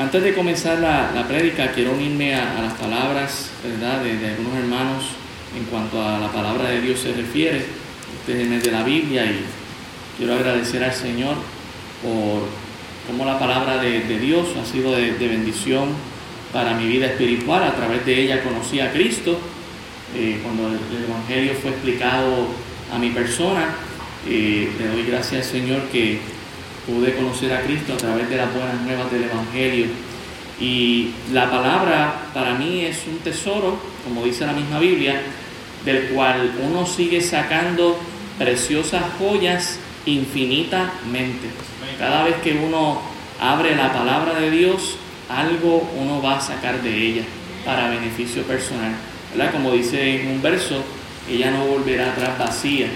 Antes de comenzar la, la prédica, quiero unirme a, las palabras. De, algunos hermanos en cuanto a la palabra de Dios se refiere. Este es de la Biblia y quiero agradecer al Señor por cómo la palabra de, Dios ha sido de, bendición para mi vida espiritual. A través de ella conocí a Cristo. Eh, cuando el, el, Evangelio fue explicado a mi persona, eh, le doy gracias al Señor que pude conocer a Cristo a través de las buenas nuevas del Evangelio. Y la palabra para mí es un tesoro, como dice la misma Biblia, del cual uno sigue sacando preciosas joyas infinitamente. Cada vez que uno abre la palabra de Dios, algo uno va a sacar de ella para beneficio personal. ¿verdad? Como dice en un verso, ella no volverá atrás vacía.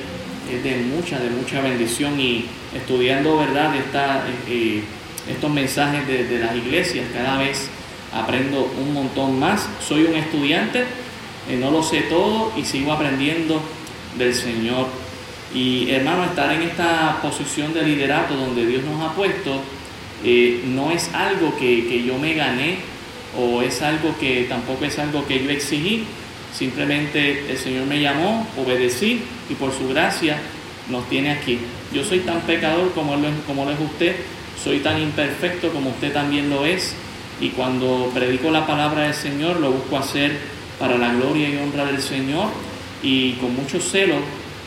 Es de mucha, de mucha bendición y estudiando verdad Esta, eh, estos mensajes de, de, las iglesias, cada vez aprendo un montón más. Soy un estudiante, eh, no lo sé todo y sigo aprendiendo del Señor. Y hermano, estar en esta posición de liderato donde Dios nos ha puesto, eh, no es algo que, que yo me gané o es algo que tampoco es algo que yo exigí, simplemente el Señor me llamó, obedecí y por su gracia nos tiene aquí. Yo soy tan pecador como lo, es, como es usted, soy tan imperfecto como usted también lo es, y cuando predico la palabra del Señor lo busco hacer para la gloria y honra del Señor y con mucho celo,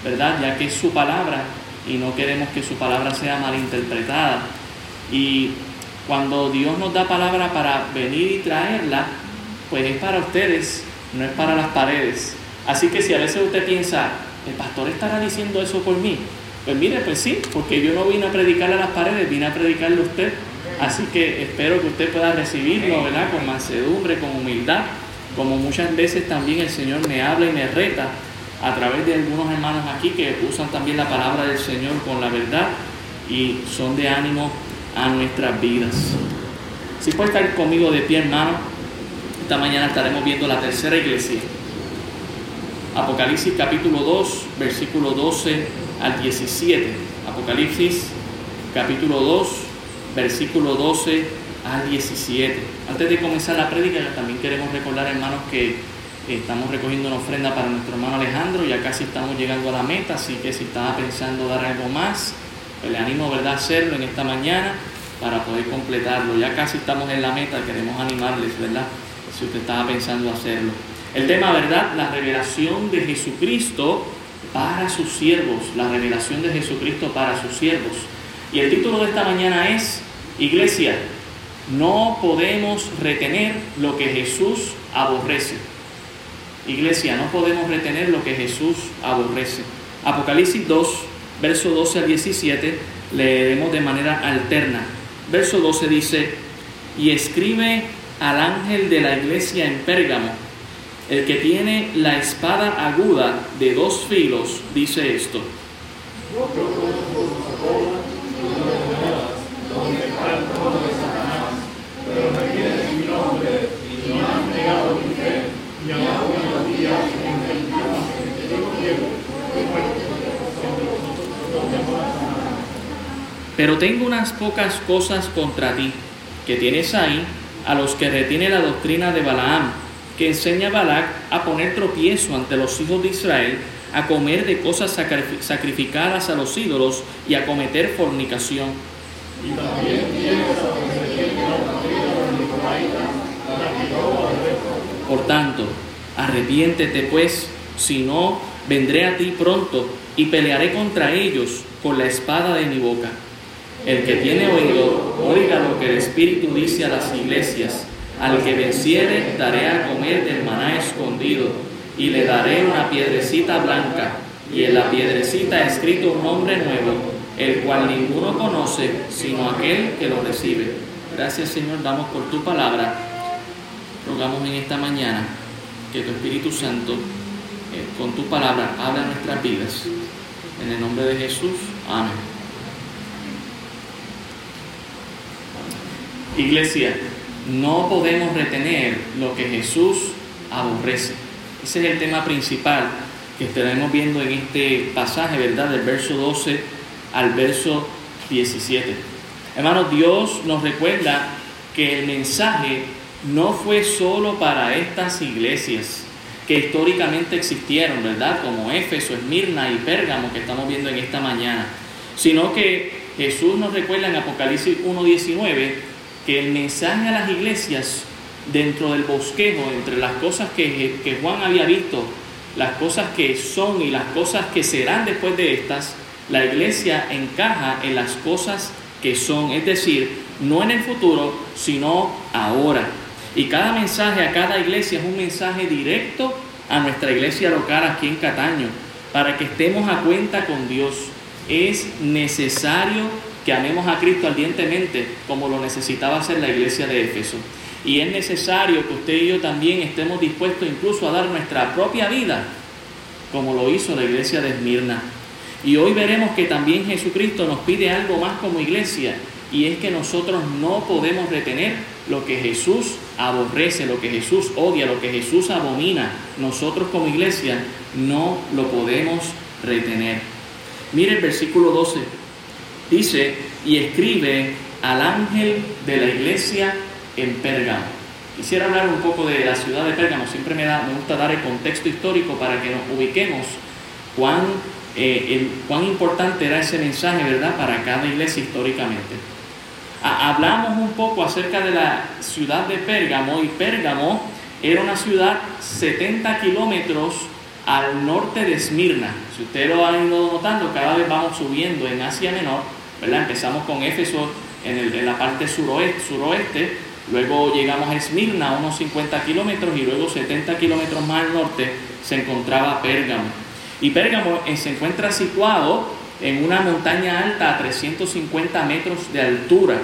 ¿verdad? Ya que es su palabra y no queremos que su palabra sea malinterpretada. Y cuando Dios nos da palabra para venir y traerla, pues es para ustedes, no es para las paredes. Así que si a veces usted piensa, el pastor estará diciendo eso por mí, pues mire, pues sí, porque yo no vine a predicarle a las paredes, vine a predicarle a usted. Así que espero que usted pueda recibirlo, ¿verdad? Con mansedumbre, con humildad, como muchas veces también el Señor me habla y me reta a través de algunos hermanos aquí que usan también la palabra del Señor con la verdad y son de ánimo a nuestras vidas. Si puede estar conmigo de pie, hermano, esta mañana estaremos viendo la tercera iglesia. Apocalipsis capítulo 2, versículo 12 al 17. Apocalipsis capítulo 2, versículo 12 al 17. Antes de comenzar la prédica, también queremos recordar, hermanos, que estamos recogiendo una ofrenda para nuestro hermano Alejandro, ya casi estamos llegando a la meta, así que si estaba pensando dar algo más, pues le animo ¿verdad? a hacerlo en esta mañana para poder completarlo. Ya casi estamos en la meta, queremos animarles, ¿verdad? Si usted estaba pensando hacerlo. El tema, ¿verdad? La revelación de Jesucristo para sus siervos, la revelación de Jesucristo para sus siervos. Y el título de esta mañana es, Iglesia, no podemos retener lo que Jesús aborrece. Iglesia, no podemos retener lo que Jesús aborrece. Apocalipsis 2, verso 12 al 17, leeremos de manera alterna. Verso 12 dice, y escribe al ángel de la iglesia en Pérgamo, el que tiene la espada aguda de dos filos, dice esto. Pero tengo unas pocas cosas contra ti, que tienes ahí a los que retiene la doctrina de Balaam, que enseña a Balac a poner tropiezo ante los hijos de Israel, a comer de cosas sacrificadas a los ídolos y a cometer fornicación. Y también Por tanto, arrepiéntete pues, si no, vendré a ti pronto y pelearé contra ellos con la espada de mi boca. El que tiene oído, oiga lo que el Espíritu dice a las iglesias. Al que venciere, daré a comer del maná escondido, y le daré una piedrecita blanca, y en la piedrecita escrito un nombre nuevo, el cual ninguno conoce, sino aquel que lo recibe. Gracias Señor, damos por tu palabra. Rogamos en esta mañana que tu Espíritu Santo, eh, con tu palabra, habla nuestras vidas. En el nombre de Jesús, amén. Iglesia, no podemos retener lo que Jesús aborrece. Ese es el tema principal que estaremos viendo en este pasaje, ¿verdad? Del verso 12 al verso 17. Hermanos, Dios nos recuerda que el mensaje no fue solo para estas iglesias que históricamente existieron, ¿verdad? Como Éfeso, Esmirna y Pérgamo que estamos viendo en esta mañana, sino que Jesús nos recuerda en Apocalipsis 1.19 que el mensaje a las iglesias dentro del bosquejo, entre las cosas que, que Juan había visto, las cosas que son y las cosas que serán después de estas, la iglesia encaja en las cosas que son, es decir, no en el futuro, sino ahora. Y cada mensaje a cada iglesia es un mensaje directo a nuestra iglesia local aquí en Cataño, para que estemos a cuenta con Dios. Es necesario que amemos a Cristo ardientemente como lo necesitaba hacer la iglesia de Éfeso. Y es necesario que usted y yo también estemos dispuestos incluso a dar nuestra propia vida, como lo hizo la iglesia de Esmirna. Y hoy veremos que también Jesucristo nos pide algo más como iglesia, y es que nosotros no podemos retener lo que Jesús aborrece, lo que Jesús odia, lo que Jesús abomina. Nosotros como iglesia no lo podemos retener. Mire el versículo 12. Dice, y escribe al ángel de la iglesia en Pérgamo. Quisiera hablar un poco de la ciudad de Pérgamo. Siempre me, da, me gusta dar el contexto histórico para que nos ubiquemos cuán, eh, cuán importante era ese mensaje, ¿verdad?, para cada iglesia históricamente. hablamos un poco acerca de la ciudad de Pérgamo y Pérgamo era una ciudad 70 kilómetros al norte de Esmirna. Si usted lo ha ido notando, cada vez vamos subiendo en Asia Menor, ¿verdad? Empezamos con Éfeso en, la parte suroeste, Luego llegamos a Esmirna, unos 50 kilómetros, y luego 70 kilómetros más al norte se encontraba Pérgamo. Y Pérgamo eh, se encuentra situado en una montaña alta a 350 metros de altura.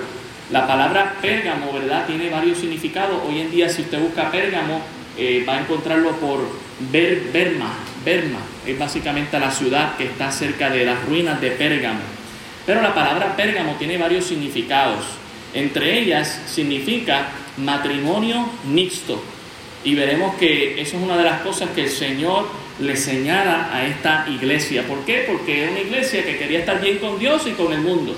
La palabra Pérgamo, ¿verdad?, tiene varios significados. Hoy en día, si usted busca Pérgamo, eh, va a encontrarlo por Ber, Berma. Es básicamente la ciudad que está cerca de las ruinas de Pérgamo. Pero la palabra Pérgamo tiene varios significados. Entre ellas significa matrimonio mixto. Y veremos que eso es una de las cosas que el Señor le señala a esta iglesia. ¿Por qué? Porque era una iglesia que quería estar bien con Dios y con el mundo.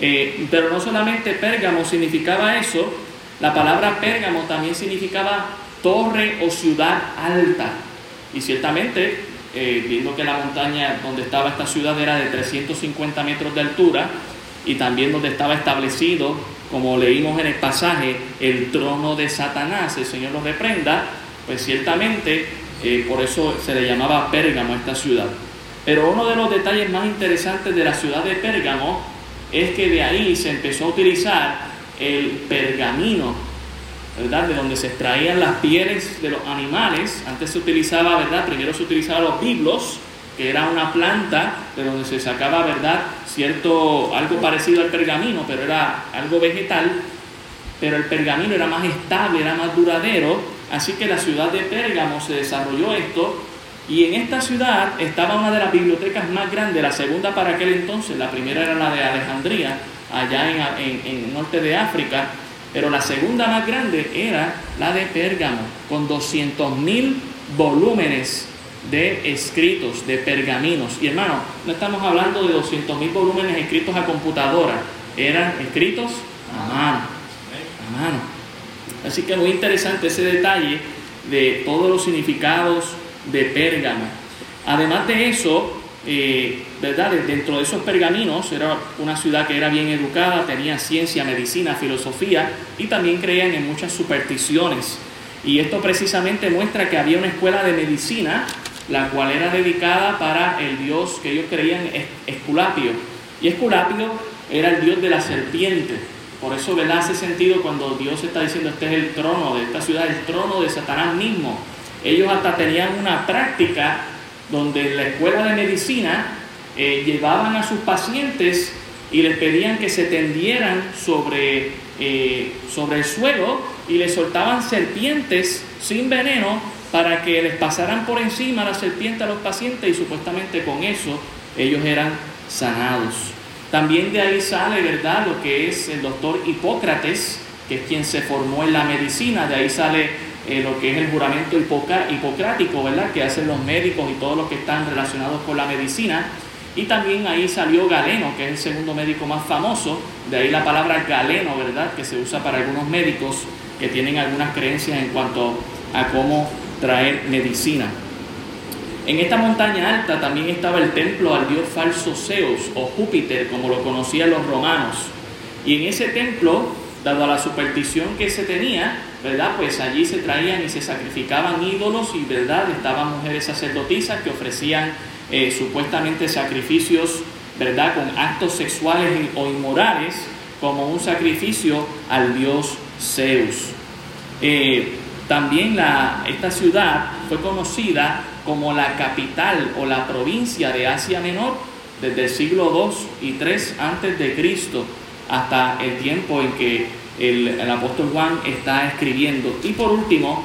Eh, pero no solamente Pérgamo significaba eso, la palabra Pérgamo también significaba torre o ciudad alta. Y ciertamente, eh, viendo que la montaña donde estaba esta ciudad era de 350 metros de altura, y también donde estaba establecido, como leímos en el pasaje, el trono de Satanás, el Señor lo reprenda, pues ciertamente eh, por eso se le llamaba Pérgamo a esta ciudad. Pero uno de los detalles más interesantes de la ciudad de Pérgamo es que de ahí se empezó a utilizar el pergamino, ¿verdad? De donde se extraían las pieles de los animales. Antes se utilizaba, ¿verdad? Primero se utilizaban los biblos, que era una planta de donde se sacaba, ¿verdad? Cierto, algo parecido al pergamino, pero era algo vegetal, pero el pergamino era más estable, era más duradero, así que la ciudad de Pérgamo se desarrolló esto, y en esta ciudad estaba una de las bibliotecas más grandes, la segunda para aquel entonces, la primera era la de Alejandría, allá en, en el norte de África, pero la segunda más grande era la de Pérgamo, con 200.000 volúmenes de escritos, de pergaminos. Y hermano, no estamos hablando de 200 mil volúmenes escritos a computadora, eran escritos a mano, a mano. Así que muy interesante ese detalle de todos los significados de Pérgamo. Además de eso, eh. Dentro de esos pergaminos era una ciudad que era bien educada, tenía ciencia, medicina, filosofía y también creían en muchas supersticiones. Y esto precisamente muestra que había una escuela de medicina la cual era dedicada para el dios que ellos creían Esculapio. Y Esculapio era el dios de la serpiente. Por eso, ¿verdad? Hace sentido cuando Dios está diciendo, este es el trono de esta ciudad, el trono de Satanás mismo. Ellos hasta tenían una práctica donde en la escuela de medicina eh, llevaban a sus pacientes y les pedían que se tendieran sobre, eh, sobre el suelo y les soltaban serpientes sin veneno para que les pasaran por encima la serpiente a los pacientes y supuestamente con eso ellos eran sanados. También de ahí sale, ¿verdad?, lo que es el doctor Hipócrates, que es quien se formó en la medicina, de ahí sale eh, lo que es el juramento hipocrático, ¿verdad?, que hacen los médicos y todos los que están relacionados con la medicina. Y también ahí salió Galeno, que es el segundo médico más famoso, de ahí la palabra galeno, ¿verdad? Que se usa para algunos médicos que tienen algunas creencias en cuanto a cómo traer medicina. En esta montaña alta también estaba el templo al dios falso Zeus o Júpiter, como lo conocían los romanos. Y en ese templo, dado a la superstición que se tenía, ¿verdad? Pues allí se traían y se sacrificaban ídolos y, ¿verdad? Estaban mujeres sacerdotisas que ofrecían eh, supuestamente sacrificios, ¿verdad? Con actos sexuales o inmorales como un sacrificio al dios Zeus. Eh, también la, esta ciudad fue conocida como la capital o la provincia de Asia Menor desde el siglo II y III antes de Cristo hasta el tiempo en que el, apóstol Juan está escribiendo. Y por último,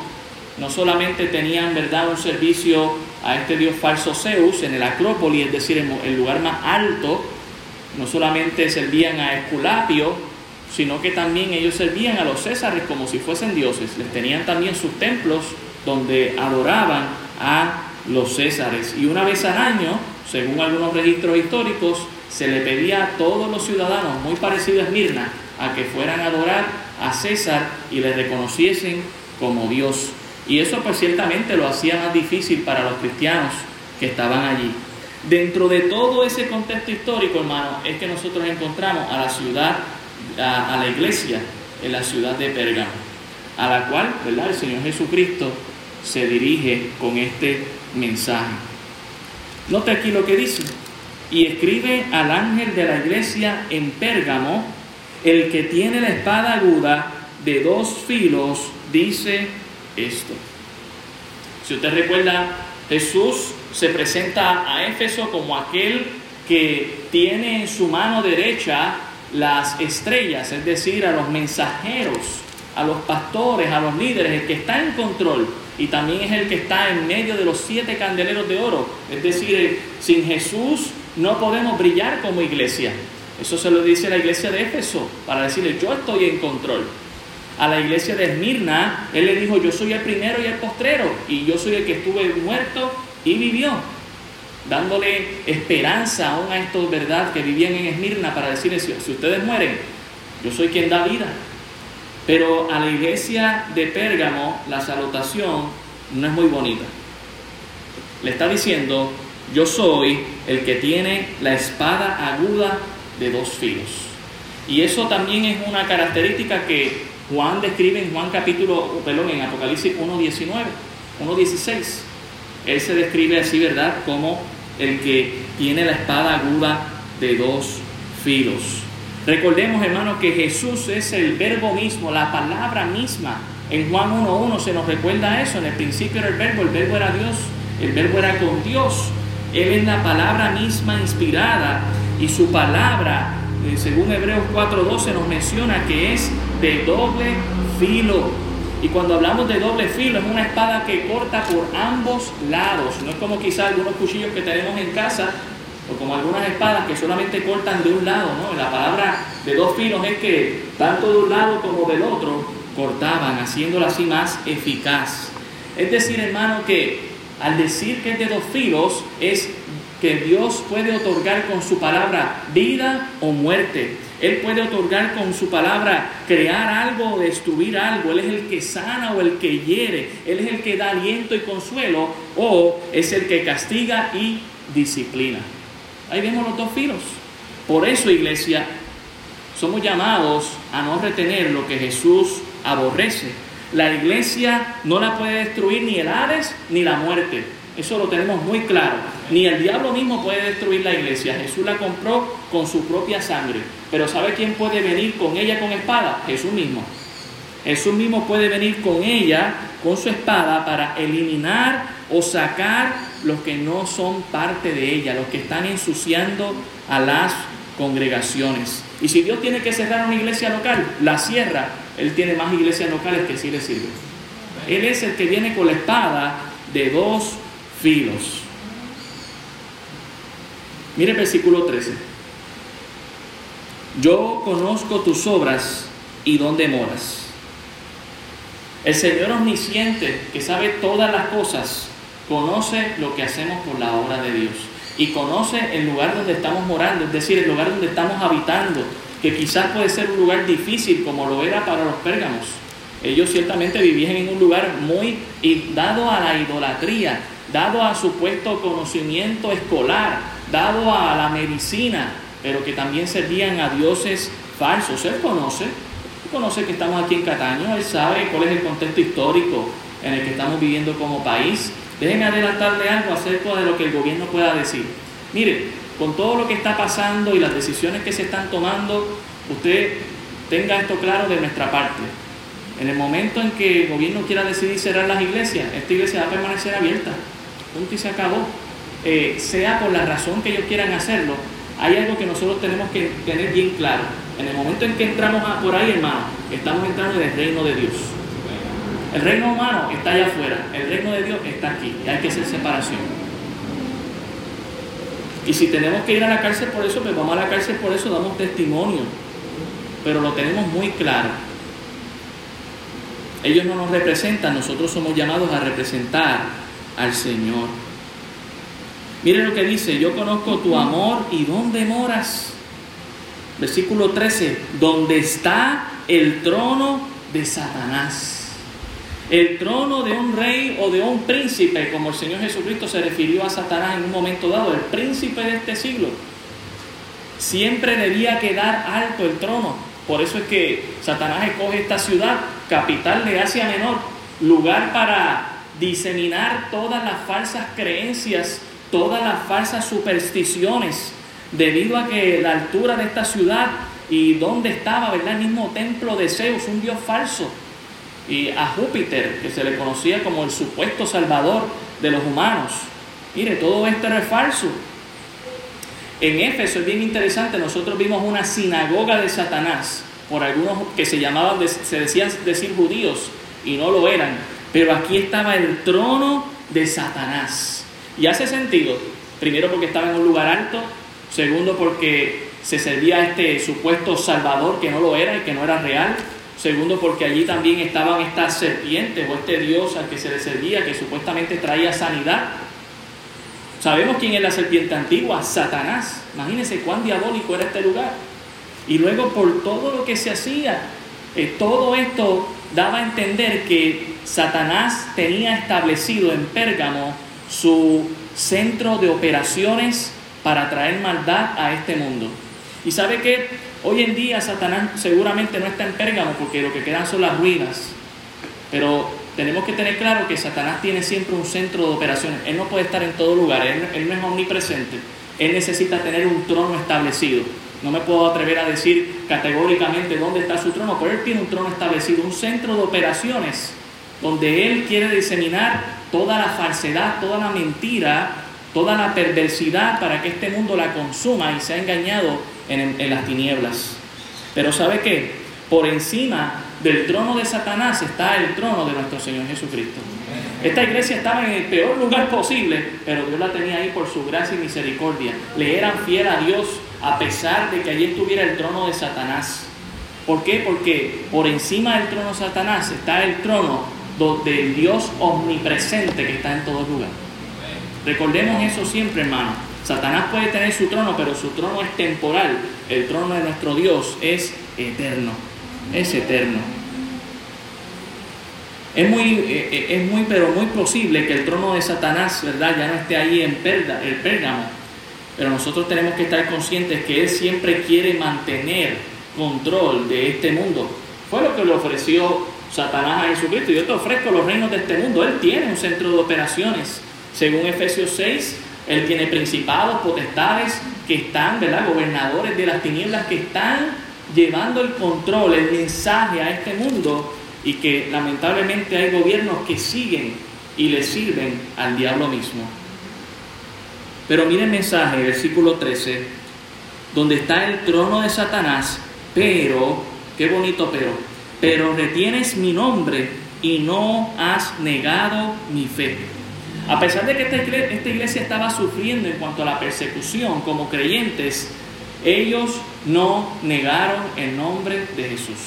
no solamente tenían verdad un servicio a este dios falso Zeus en el Acrópolis, es decir, en el lugar más alto, no solamente servían a Esculapio, sino que también ellos servían a los césares como si fuesen dioses. Les tenían también sus templos donde adoraban a los césares. Y una vez al año, según algunos registros históricos, se le pedía a todos los ciudadanos, muy parecidos a Esmirna, a que fueran a adorar a César y le reconociesen como Dios. Y eso pues ciertamente lo hacía más difícil para los cristianos que estaban allí. Dentro de todo ese contexto histórico, hermano, es que nosotros encontramos a la ciudad a, la iglesia en la ciudad de Pérgamo, a la cual ¿verdad? el Señor Jesucristo se dirige con este mensaje. Note aquí lo que dice. Y escribe al ángel de la iglesia en Pérgamo, el que tiene la espada aguda de dos filos, dice esto. Si usted recuerda, Jesús se presenta a Éfeso como aquel que tiene en su mano derecha las estrellas, es decir, a los mensajeros, a los pastores, a los líderes, el que está en control y también es el que está en medio de los siete candeleros de oro. Es decir, sin Jesús no podemos brillar como iglesia. Eso se lo dice la iglesia de Éfeso para decirle, yo estoy en control. A la iglesia de Esmirna, él le dijo, yo soy el primero y el postrero, y yo soy el que estuve muerto y vivió dándole esperanza aún a estos, ¿verdad?, que vivían en Esmirna para decirles, si, ustedes mueren, yo soy quien da vida. Pero a la iglesia de Pérgamo la salutación no es muy bonita. Le está diciendo, yo soy el que tiene la espada aguda de dos filos. Y eso también es una característica que Juan describe en Juan capítulo, perdón, en Apocalipsis 1.19, 1.16. Él se describe así, ¿verdad? Como el que tiene la espada aguda de dos filos. Recordemos, hermanos, que Jesús es el verbo mismo, la palabra misma. En Juan 1.1 se nos recuerda eso. En el principio era el verbo, el verbo era Dios, el verbo era con Dios. Él es la palabra misma inspirada y su palabra, eh, según Hebreos 4.12, nos menciona que es de doble filo y cuando hablamos de doble filo, es una espada que corta por ambos lados. No es como quizá algunos cuchillos que tenemos en casa, o como algunas espadas que solamente cortan de un lado. ¿no? La palabra de dos filos es que tanto de un lado como del otro cortaban, haciéndola así más eficaz. Es decir, hermano, que al decir que es de dos filos, es que Dios puede otorgar con su palabra vida o muerte. Él puede otorgar con su palabra crear algo o destruir algo. Él es el que sana o el que hiere. Él es el que da aliento y consuelo o es el que castiga y disciplina. Ahí vemos los dos filos. Por eso, iglesia, somos llamados a no retener lo que Jesús aborrece. La iglesia no la puede destruir ni el Hades ni la muerte. Eso lo tenemos muy claro. Ni el diablo mismo puede destruir la iglesia. Jesús la compró con su propia sangre. Pero ¿sabe quién puede venir con ella con espada? Jesús mismo. Jesús mismo puede venir con ella, con su espada, para eliminar o sacar los que no son parte de ella, los que están ensuciando a las congregaciones. Y si Dios tiene que cerrar una iglesia local, la cierra. Él tiene más iglesias locales que sí le sirven. Él es el que viene con la espada de dos filos. Mire versículo 13. Yo conozco tus obras y dónde moras. El Señor omnisciente, que sabe todas las cosas, conoce lo que hacemos por la obra de Dios. y conoce el lugar donde estamos morando, es decir, el lugar donde estamos habitando, que quizás puede ser un lugar difícil como lo era para los pérgamos. Ellos ciertamente vivían en un lugar muy dado a la idolatría, dado a supuesto conocimiento escolar, dado a la medicina, pero que también servían a dioses falsos. Él conoce, él conoce que estamos aquí en Cataño, él sabe cuál es el contexto histórico en el que estamos viviendo como país. Déjenme adelantarle algo acerca de lo que el gobierno pueda decir. Mire, con todo lo que está pasando y las decisiones que se están tomando, usted tenga esto claro de nuestra parte. En el momento en que el gobierno quiera decidir cerrar las iglesias, esta iglesia va a permanecer abierta. Punto y se acabó. Eh, sea por la razón que ellos quieran hacerlo, hay algo que nosotros tenemos que tener bien claro. En el momento en que entramos por ahí, hermano, estamos entrando en el reino de Dios. El reino humano está allá afuera, el reino de Dios está aquí hay que hacer separación. Y si tenemos que ir a la cárcel por eso, pues vamos a la cárcel por eso, damos testimonio. Pero lo tenemos muy claro. Ellos no nos representan, nosotros somos llamados a representar al Señor. Miren lo que dice, yo conozco tu amor y dónde moras. Versículo 13, donde está el trono de Satanás. El trono de un rey o de un príncipe, como el Señor Jesucristo se refirió a Satanás en un momento dado, el príncipe de este siglo, siempre debía quedar alto el trono. Por eso es que Satanás escoge esta ciudad, capital de Asia Menor, lugar para diseminar todas las falsas creencias, todas las falsas supersticiones, debido a que la altura de esta ciudad y donde estaba, ¿verdad? El mismo templo de Zeus, un dios falso, y a Júpiter, que se le conocía como el supuesto salvador de los humanos. Mire, todo esto era falso. En Éfeso es bien interesante, nosotros vimos una sinagoga de Satanás, por algunos que se llamaban, se decían decir judíos y no lo eran, pero aquí estaba el trono de Satanás. Y hace sentido, primero porque estaba en un lugar alto, segundo porque se servía a este supuesto salvador que no lo era y que no era real, Segundo, porque allí también estaban estas serpientes o este dios al que se le servía, que supuestamente traía sanidad. Sabemos quién es la serpiente antigua, Satanás. Imagínense cuán diabólico era este lugar. Y luego por todo lo que se hacía, eh, todo esto daba a entender que Satanás tenía establecido en Pérgamo su centro de operaciones para traer maldad a este mundo. ¿Y sabe qué? Hoy en día Satanás seguramente no está en Pérgamo porque lo que quedan son las ruinas. Pero tenemos que tener claro que Satanás tiene siempre un centro de operaciones. Él no puede estar en todo lugar, él, no es omnipresente. Él necesita tener un trono establecido. No me puedo atrever a decir categóricamente dónde está su trono, pero él tiene un trono establecido, un centro de operaciones donde él quiere diseminar toda la falsedad, toda la mentira, toda la perversidad para que este mundo la consuma y sea engañado en, las tinieblas. Pero ¿sabe qué? Por encima del trono de Satanás está el trono de nuestro Señor Jesucristo. Esta iglesia estaba en el peor lugar posible, pero Dios la tenía ahí por su gracia y misericordia. Le eran fiel a Dios a pesar de que allí estuviera el trono de Satanás. ¿Por qué? Porque por encima del trono de Satanás está el trono del Dios omnipresente que está en todo lugar. Recordemos eso siempre, hermano. Satanás puede tener su trono, pero su trono es temporal. El trono de nuestro Dios es eterno. Es eterno. Es muy, eh, eh, es muy, pero muy posible que el trono de Satanás, ¿verdad?, ya no esté ahí en el Pérgamo. Pero nosotros tenemos que estar conscientes que Él siempre quiere mantener control de este mundo. Fue lo que le ofreció Satanás a Jesucristo. Yo te ofrezco los reinos de este mundo. Él tiene un centro de operaciones. Según Efesios 6, él tiene principados, potestades que están, ¿verdad? Gobernadores de las tinieblas que están llevando el control, el mensaje a este mundo y que lamentablemente hay gobiernos que siguen y le sirven al diablo mismo. Pero mire el mensaje, versículo 13, donde está el trono de Satanás, pero, qué bonito pero, pero retienes mi nombre y no has negado mi fe. A pesar de que esta iglesia, estaba sufriendo en cuanto a la persecución como creyentes, ellos no negaron el nombre de Jesús.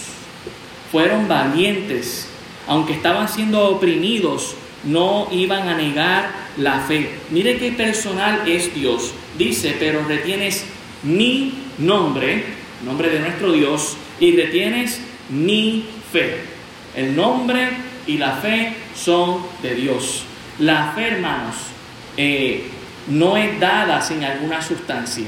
Fueron valientes, aunque estaban siendo oprimidos no iban a negar la fe. Mire qué personal es Dios. Dice, pero retienes mi nombre, nombre de nuestro Dios, y retienes mi fe. El nombre y la fe son de Dios. La fe, hermanos, eh, no es dada sin alguna sustancia.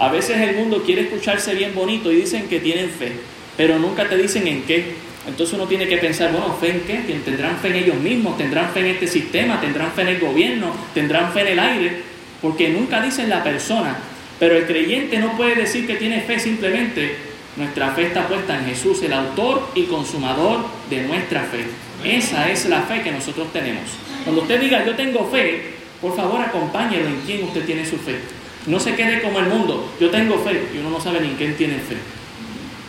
A veces el mundo quiere escucharse bien bonito y dicen que tienen fe, pero nunca te dicen en qué. Entonces uno tiene que pensar, bueno, ¿fe en qué? ¿Tendrán fe en ellos mismos? ¿Tendrán fe en este sistema? ¿Tendrán fe en el gobierno? ¿Tendrán fe en el aire? Porque nunca dicen la persona. Pero el creyente no puede decir que tiene fe simplemente. Nuestra fe está puesta en Jesús, el autor y consumador de nuestra fe. Esa es la fe que nosotros tenemos. Cuando usted diga, yo tengo fe, por favor acompáñelo en quién usted tiene su fe. No se quede como el mundo, yo tengo fe y uno no sabe ni en quién tiene fe.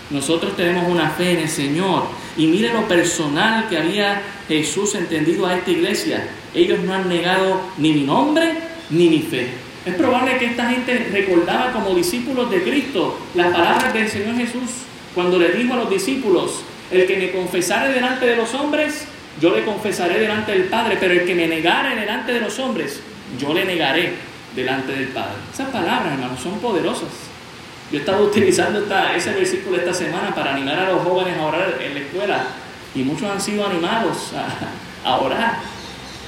Nosotros tenemos una fe en el Señor. Y mire lo personal que había Jesús entendido a esta iglesia. Ellos no han negado ni mi nombre ni mi fe. Es probable que esta gente recordaba como discípulos de Cristo las palabras del Señor Jesús cuando le dijo a los discípulos, el que me confesare delante de los hombres, yo le confesaré delante del Padre, pero el que me negare delante de los hombres, yo le negaré delante del Padre. Esas palabras, hermanos, son poderosas. Yo he estado utilizando ese versículo esta semana para animar a los jóvenes a orar en la escuela y muchos han sido animados a, a orar,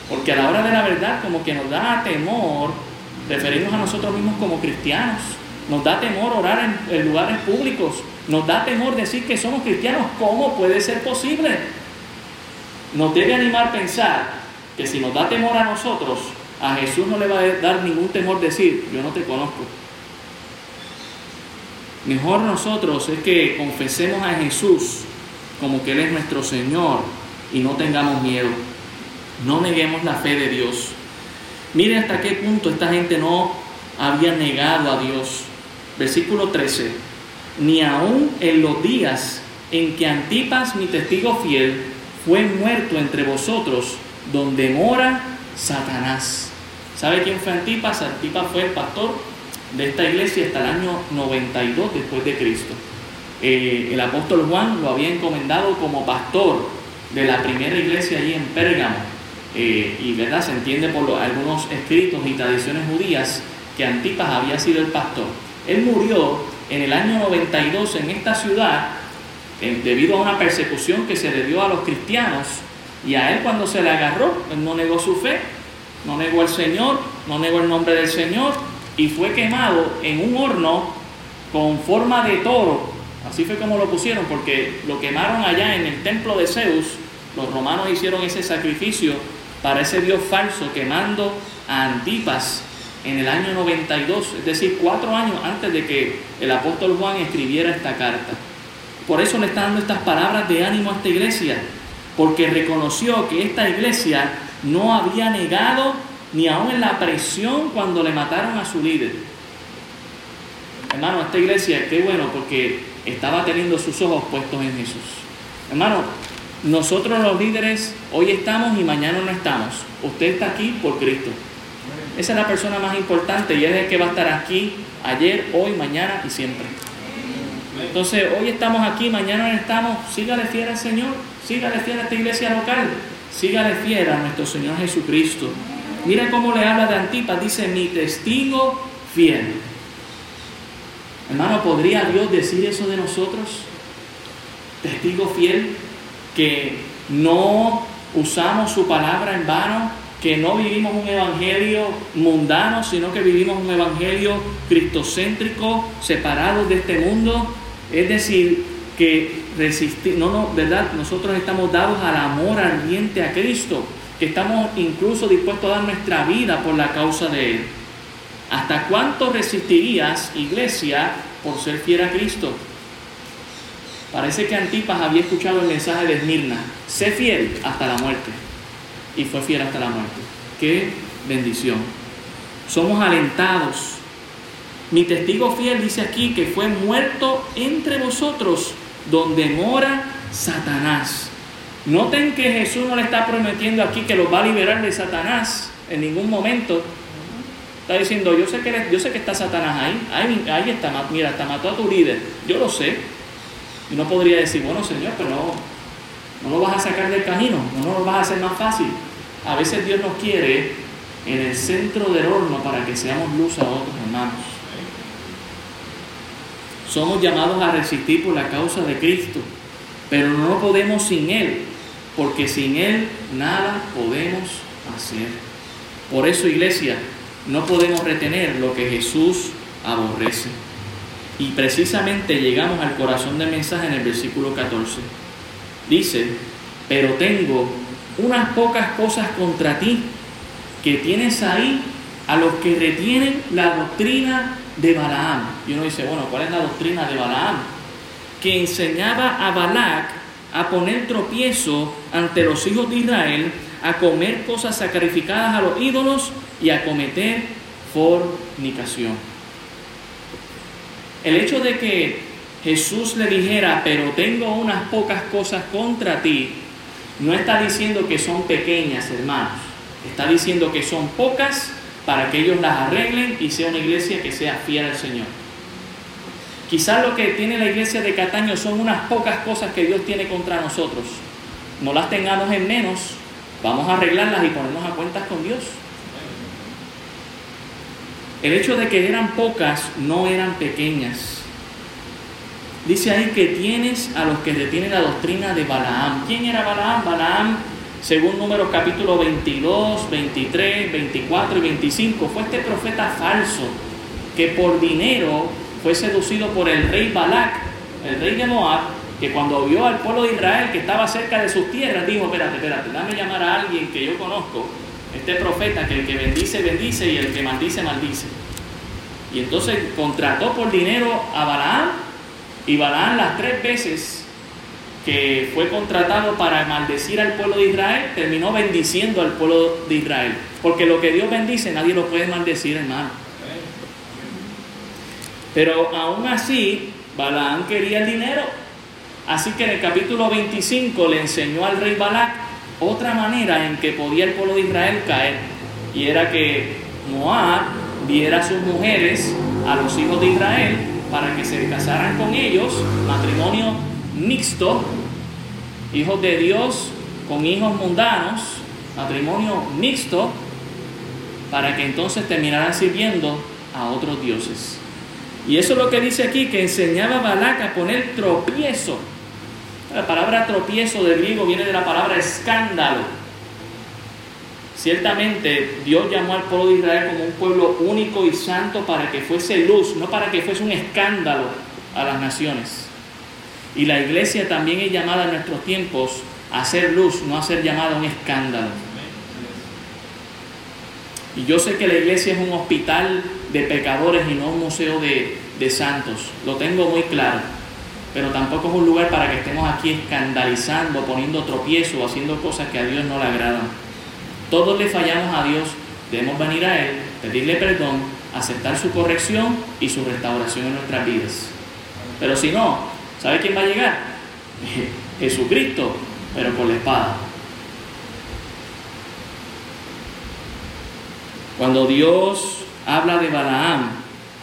porque a la hora de la verdad como que nos da temor referirnos a nosotros mismos como cristianos, nos da temor orar en, en lugares públicos, nos da temor decir que somos cristianos, ¿cómo puede ser posible? Nos debe animar pensar que si nos da temor a nosotros, a Jesús no le va a dar ningún temor decir, yo no te conozco. Mejor nosotros es que confesemos a Jesús como que Él es nuestro Señor y no tengamos miedo. No neguemos la fe de Dios. Mire hasta qué punto esta gente no había negado a Dios. Versículo 13. Ni aun en los días en que Antipas, mi testigo fiel, fue muerto entre vosotros, donde mora Satanás. ¿Sabe quién fue Antipas? Antipas fue el pastor de esta iglesia hasta el año 92 después de Cristo. Eh, el apóstol Juan lo había encomendado como pastor de la primera iglesia allí en Pérgamo. Eh, y verdad se entiende por algunos escritos y tradiciones judías que Antipas había sido el pastor. Él murió en el año 92 en esta ciudad eh, debido a una persecución que se le dio a los cristianos y a él cuando se le agarró, no negó su fe, no negó al Señor, no negó el nombre del Señor y fue quemado en un horno con forma de toro. Así fue como lo pusieron porque lo quemaron allá en el templo de Zeus. Los romanos hicieron ese sacrificio para ese dios falso quemando a Antipas en el año 92, es decir, cuatro años antes de que el apóstol Juan escribiera esta carta. Por eso le está dando estas palabras de ánimo a esta iglesia, porque reconoció que esta iglesia no había negado ni aún en la presión cuando le mataron a su líder. Hermano, esta iglesia, qué bueno, porque estaba teniendo sus ojos puestos en Jesús. Hermano, nosotros los líderes hoy estamos y mañana no estamos. Usted está aquí por Cristo. Esa es la persona más importante y es el que va a estar aquí ayer, hoy, mañana y siempre. Entonces, hoy estamos aquí, mañana no estamos. Sígale fiel al Señor, sígale fiel a esta iglesia local, sígale fiel a nuestro Señor Jesucristo. Mira cómo le habla de Antipas, dice mi testigo fiel. Hermano, ¿podría Dios decir eso de nosotros? Testigo fiel, que no usamos su palabra en vano, que no vivimos un evangelio mundano, sino que vivimos un evangelio cristocéntrico, separados de este mundo. Es decir, que resistir, no, no, ¿verdad? Nosotros estamos dados al amor ardiente a Cristo, que estamos incluso dispuestos a dar nuestra vida por la causa de Él. ¿Hasta cuánto resistirías, iglesia, por ser fiel a Cristo? Parece que Antipas había escuchado el mensaje de Esmirna, sé fiel hasta la muerte. Y fue fiel hasta la muerte. Qué bendición. Somos alentados. Mi testigo fiel dice aquí que fue muerto entre vosotros, donde mora Satanás. Noten que Jesús no le está prometiendo aquí que los va a liberar de Satanás en ningún momento. Está diciendo, yo sé que, yo sé que está Satanás ahí, ahí, está, mira, hasta mató a tu líder, yo lo sé. Y no podría decir, bueno Señor, pero no, no lo vas a sacar del camino, no, no lo vas a hacer más fácil. A veces Dios nos quiere en el centro del horno para que seamos luz a otros hermanos. Somos llamados a resistir por la causa de Cristo, pero no podemos sin Él, porque sin Él nada podemos hacer. Por eso, iglesia, no podemos retener lo que Jesús aborrece. Y precisamente llegamos al corazón del mensaje en el versículo 14. Dice, pero tengo unas pocas cosas contra ti, que tienes ahí a los que retienen la doctrina de Balaam. Y uno dice, bueno, ¿cuál es la doctrina de Balaam? Que enseñaba a Balac a poner tropiezo ante los hijos de Israel, a comer cosas sacrificadas a los ídolos y a cometer fornicación. El hecho de que Jesús le dijera, pero tengo unas pocas cosas contra ti, no está diciendo que son pequeñas, hermanos. Está diciendo que son pocas para que ellos las arreglen y sea una iglesia que sea fiel al Señor. Quizás lo que tiene la iglesia de Cataño son unas pocas cosas que Dios tiene contra nosotros. No las tengamos en menos, vamos a arreglarlas y ponernos a cuentas con Dios. El hecho de que eran pocas no eran pequeñas. Dice ahí que tienes a los que detienen la doctrina de Balaam. ¿Quién era Balaam? Balaam, según números capítulo 22, 23, 24 y 25, fue este profeta falso que por dinero fue seducido por el rey Balac, el rey de Moab, que cuando vio al pueblo de Israel que estaba cerca de sus tierras, dijo, espérate, espérate, dame llamar a alguien que yo conozco, este profeta, que el que bendice, bendice y el que maldice, maldice. Y entonces contrató por dinero a Balaam y Balaam las tres veces que fue contratado para maldecir al pueblo de Israel, terminó bendiciendo al pueblo de Israel. Porque lo que Dios bendice nadie lo puede maldecir, hermano. Pero aún así, Balaam quería el dinero. Así que en el capítulo 25 le enseñó al rey Balac otra manera en que podía el pueblo de Israel caer. Y era que Moab diera a sus mujeres a los hijos de Israel para que se casaran con ellos, matrimonio mixto, hijos de Dios con hijos mundanos, matrimonio mixto, para que entonces terminaran sirviendo a otros dioses. Y eso es lo que dice aquí, que enseñaba a a poner tropiezo. La palabra tropiezo del griego viene de la palabra escándalo. Ciertamente Dios llamó al pueblo de Israel como un pueblo único y santo para que fuese luz, no para que fuese un escándalo a las naciones. Y la iglesia también es llamada en nuestros tiempos a ser luz, no a ser llamada un escándalo. Y yo sé que la iglesia es un hospital de pecadores y no un museo de, de santos. Lo tengo muy claro. Pero tampoco es un lugar para que estemos aquí escandalizando, poniendo tropiezo haciendo cosas que a Dios no le agradan. Todos le fallamos a Dios, debemos venir a Él, pedirle perdón, aceptar su corrección y su restauración en nuestras vidas. Pero si no, ¿sabe quién va a llegar? Jesucristo, pero con la espada. Cuando Dios habla de Balaam,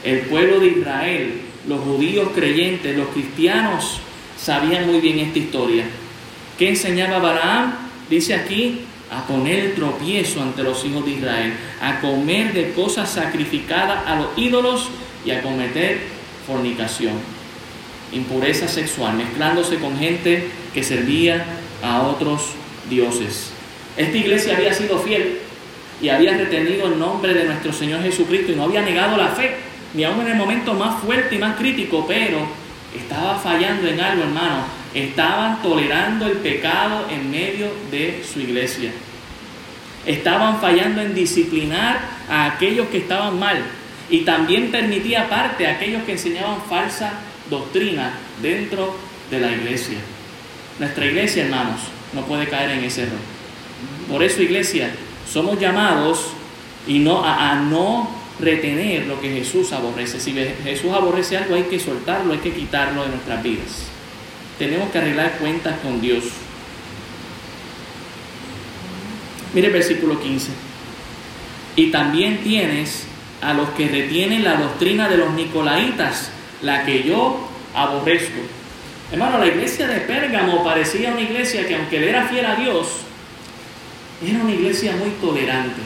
el pueblo de Israel, los judíos creyentes, los cristianos, sabían muy bien esta historia. ¿Qué enseñaba Balaam? Dice aquí, a poner tropiezo ante los hijos de Israel, a comer de cosas sacrificadas a los ídolos y a cometer fornicación, impureza sexual, mezclándose con gente que servía a otros dioses. Esta iglesia había sido fiel y había retenido el nombre de nuestro Señor Jesucristo y no había negado la fe, ni aún en el momento más fuerte y más crítico, pero estaba fallando en algo, hermano. Estaban tolerando el pecado en medio de su iglesia. Estaban fallando en disciplinar a aquellos que estaban mal. Y también permitía parte a aquellos que enseñaban falsa doctrina dentro de la iglesia. Nuestra iglesia, hermanos, no puede caer en ese error. Por eso, iglesia, somos llamados y no a, a no retener lo que Jesús aborrece. Si Jesús aborrece algo, hay que soltarlo, hay que quitarlo de nuestras vidas. Tenemos que arreglar cuentas con Dios. Mire el versículo 15. Y también tienes a los que retienen la doctrina de los nicolaitas, la que yo aborrezco. Hermano, la iglesia de Pérgamo parecía una iglesia que aunque era fiel a Dios, era una iglesia muy tolerante.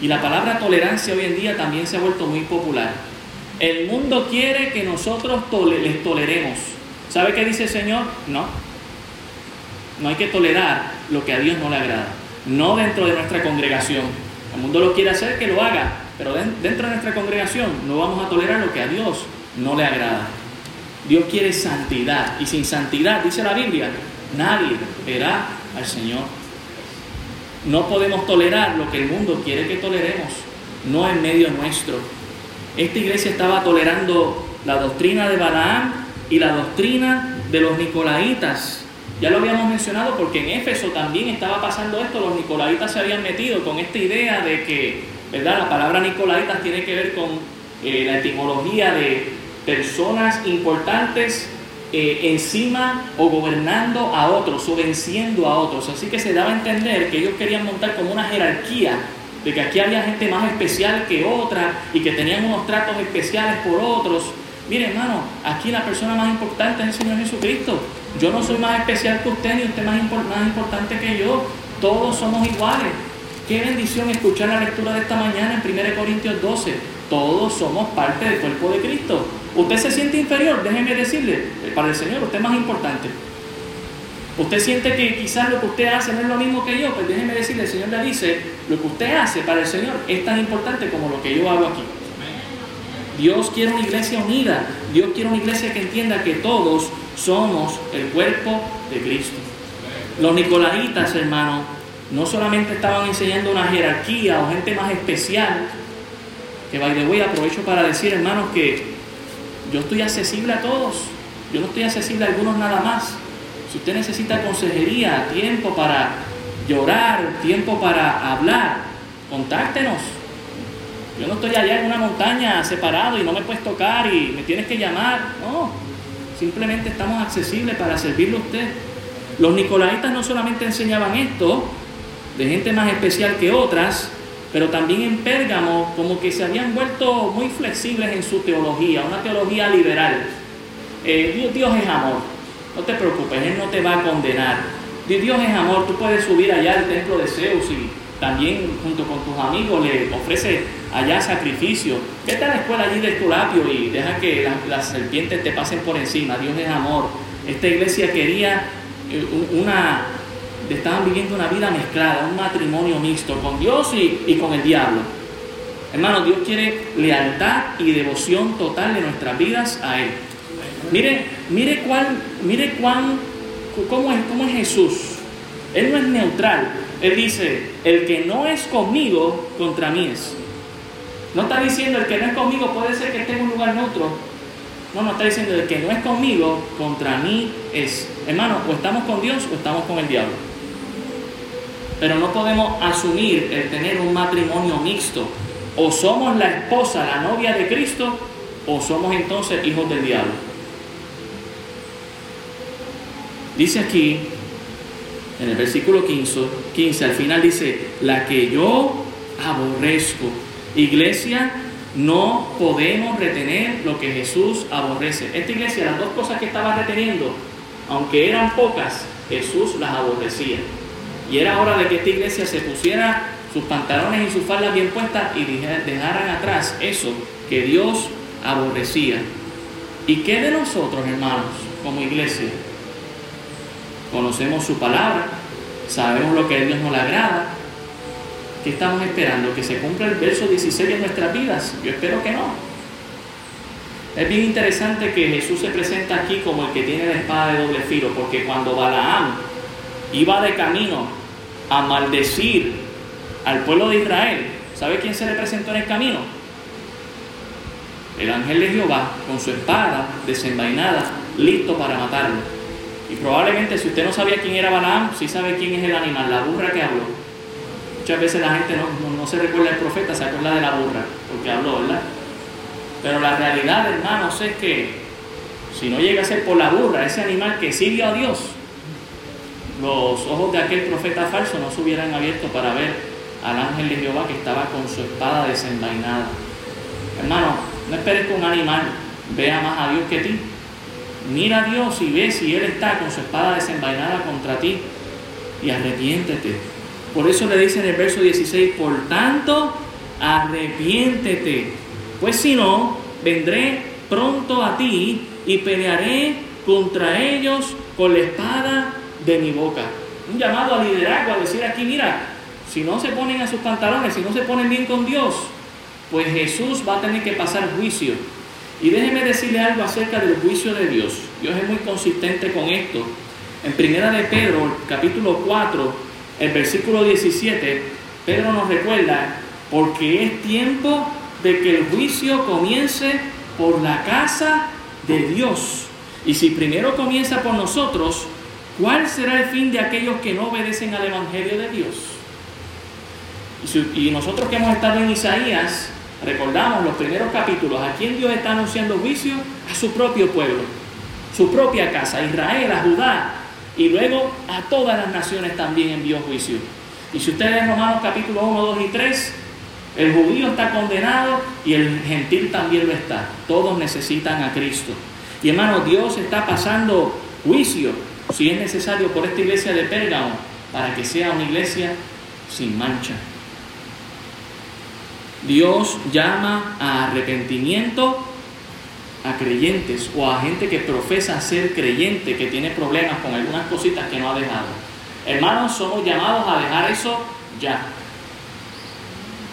Y la palabra tolerancia hoy en día también se ha vuelto muy popular. El mundo quiere que nosotros les toleremos. ¿Sabe qué dice el Señor? No. No hay que tolerar lo que a Dios no le agrada. No dentro de nuestra congregación. El mundo lo quiere hacer, que lo haga. Pero dentro de nuestra congregación no vamos a tolerar lo que a Dios no le agrada. Dios quiere santidad. Y sin santidad, dice la Biblia, nadie verá al Señor. No podemos tolerar lo que el mundo quiere que toleremos, no en medio nuestro. Esta iglesia estaba tolerando la doctrina de Balaam y la doctrina de los nicolaitas. Ya lo habíamos mencionado porque en Éfeso también estaba pasando esto, los nicolaitas se habían metido con esta idea de que, ¿verdad? La palabra nicolaitas tiene que ver con eh, la etimología de personas importantes eh, encima o gobernando a otros o venciendo a otros. Así que se daba a entender que ellos querían montar como una jerarquía de que aquí había gente más especial que otra y que tenían unos tratos especiales por otros. Mire hermano, aquí la persona más importante es el Señor Jesucristo. Yo no soy más especial que usted ni usted más, más importante que yo. Todos somos iguales. Qué bendición escuchar la lectura de esta mañana en 1 Corintios 12. Todos somos parte del cuerpo de Cristo. Usted se siente inferior, déjeme decirle, eh, para el Señor usted es más importante. Usted siente que quizás lo que usted hace no es lo mismo que yo, pues déjeme decirle, el Señor le dice, lo que usted hace para el Señor es tan importante como lo que yo hago aquí. Dios quiere una iglesia unida, Dios quiere una iglesia que entienda que todos somos el cuerpo de Cristo. Los nicolaitas, hermano, no solamente estaban enseñando una jerarquía o gente más especial, que by the way aprovecho para decir, hermanos, que yo estoy accesible a todos. Yo no estoy accesible a algunos nada más. Si usted necesita consejería, tiempo para llorar, tiempo para hablar, contáctenos. Yo no estoy allá en una montaña separado y no me puedes tocar y me tienes que llamar. No, simplemente estamos accesibles para servirle a usted. Los nicolaitas no solamente enseñaban esto de gente más especial que otras, pero también en Pérgamo como que se habían vuelto muy flexibles en su teología, una teología liberal. Eh, Dios, es amor, no te preocupes, Él no te va a condenar. Dios es amor, tú puedes subir allá al templo de Zeus y también junto con tus amigos le ofrece allá sacrificio. Vete a la escuela allí de Esculapio y deja que las serpientes te pasen por encima. Dios es amor. Esta iglesia quería eh, una, estaban viviendo una vida mezclada, un matrimonio mixto con Dios y, con el diablo. Hermano, Dios quiere lealtad y devoción total de nuestras vidas a Él. Mire, mire cuál, mire cuán, cómo es, cómo es Jesús. Él no es neutral. Él dice, el que no es conmigo, contra mí es. No está diciendo el que no es conmigo puede ser que esté en un lugar neutro. No, no está diciendo el que no es conmigo, contra mí es. Hermano, o estamos con Dios o estamos con el diablo. Pero no podemos asumir el tener un matrimonio mixto. O somos la esposa, la novia de Cristo, o somos entonces hijos del diablo. Dice aquí, en el versículo 15, 15, al final dice, la que yo aborrezco. Iglesia, no podemos retener lo que Jesús aborrece. Esta iglesia, las dos cosas que estaba reteniendo, aunque eran pocas, Jesús las aborrecía. Y era hora de que esta iglesia se pusiera sus pantalones y sus faldas bien puestas y dejaran atrás eso que Dios aborrecía. ¿Y qué de nosotros, hermanos, como iglesia? Conocemos su palabra, sabemos lo que a Dios no le agrada. ¿Qué estamos esperando? ¿Que se cumpla el verso 16 de nuestras vidas? Yo espero que no. Es bien interesante que Jesús se presenta aquí como el que tiene la espada de doble filo, porque cuando Balaam iba de camino a maldecir al pueblo de Israel, ¿sabe quién se le presentó en el camino? El ángel de Jehová con su espada desenvainada, listo para matarlo. Y probablemente si usted no sabía quién era Balaam, sí sabe quién es el animal, la burra que habló. Muchas veces la gente no, no se recuerda del profeta, se acuerda de la burra, porque habló, ¿verdad? Pero la realidad, hermanos, es que si no llega a ser por la burra, ese animal que sigue a Dios, los ojos de aquel profeta falso no se hubieran abierto para ver al ángel de Jehová que estaba con su espada desenvainada. Hermano, no esperes que un animal vea más a Dios que ti. Mira a Dios y ve si Él está con su espada desenvainada contra ti y arrepiéntete. Por eso le dice en el verso 16, por tanto, arrepiéntete, pues si no, vendré pronto a ti y pelearé contra ellos con la espada de mi boca. Un llamado a liderazgo, a decir aquí, mira, si no se ponen a sus pantalones, si no se ponen bien con Dios, pues Jesús va a tener que pasar juicio. Y déjeme decirle algo acerca del juicio de Dios. Dios es muy consistente con esto. En Primera de Pedro, capítulo 4, el versículo 17, Pedro nos recuerda, porque es tiempo de que el juicio comience por la casa de Dios. Y si primero comienza por nosotros, ¿cuál será el fin de aquellos que no obedecen al Evangelio de Dios? Y nosotros que hemos estado en Isaías, recordamos los primeros capítulos, ¿a quién Dios está anunciando juicio? A su propio pueblo, su propia casa, a Israel, a Judá, y luego a todas las naciones también envió juicio. Y si ustedes ven Romanos capítulo 1, 2 y 3, el judío está condenado y el gentil también lo está. Todos necesitan a Cristo. Y hermano, Dios está pasando juicio, si es necesario, por esta iglesia de Pérgamo, para que sea una iglesia sin mancha. Dios llama a arrepentimiento a creyentes o a gente que profesa ser creyente, que tiene problemas con algunas cositas que no ha dejado. Hermanos, somos llamados a dejar eso ya.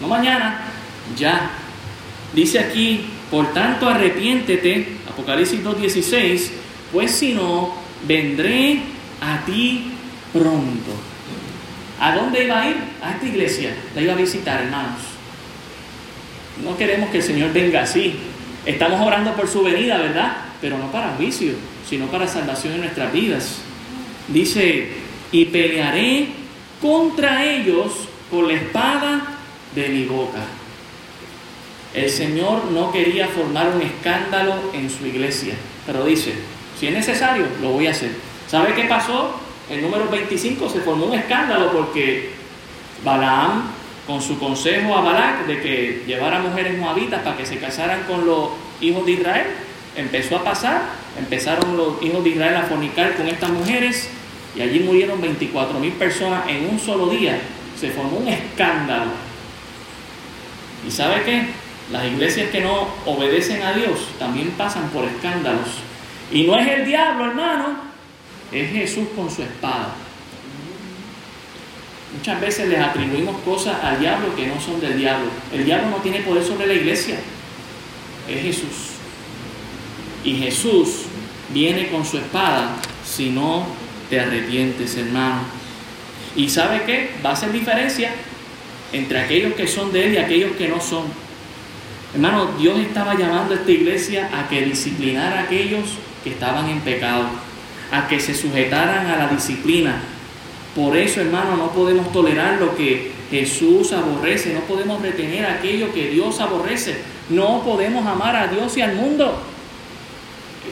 No mañana, ya. Dice aquí, por tanto arrepiéntete, Apocalipsis 2.16, pues si no, vendré a ti pronto. ¿A dónde iba a ir? A esta iglesia. La iba a visitar, hermanos. No queremos que el Señor venga así. Estamos orando por su venida, ¿verdad? Pero no para juicio, sino para salvación en nuestras vidas. Dice, y pelearé contra ellos con la espada de mi boca. El Señor no quería formar un escándalo en su iglesia, pero dice, si es necesario, lo voy a hacer. ¿Sabe qué pasó? El número 25 se formó un escándalo porque Balaam, con su consejo a Balac de que llevara mujeres moabitas para que se casaran con los hijos de Israel, empezó a pasar, empezaron los hijos de Israel a fornicar con estas mujeres y allí murieron 24 mil personas en un solo día. Se formó un escándalo. ¿Y sabe qué? Las iglesias que no obedecen a Dios también pasan por escándalos. Y no es el diablo, hermano, es Jesús con su espada. Muchas veces les atribuimos cosas al diablo que no son del diablo. El diablo no tiene poder sobre la iglesia, es Jesús. Y Jesús viene con su espada si no te arrepientes, hermano. ¿Y sabe qué? Va a ser diferencia entre aquellos que son de Él y aquellos que no son. Hermano, Dios estaba llamando a esta iglesia a que disciplinara a aquellos que estaban en pecado, a que se sujetaran a la disciplina. Por eso, hermano, no podemos tolerar lo que Jesús aborrece, no podemos retener aquello que Dios aborrece, no podemos amar a Dios y al mundo.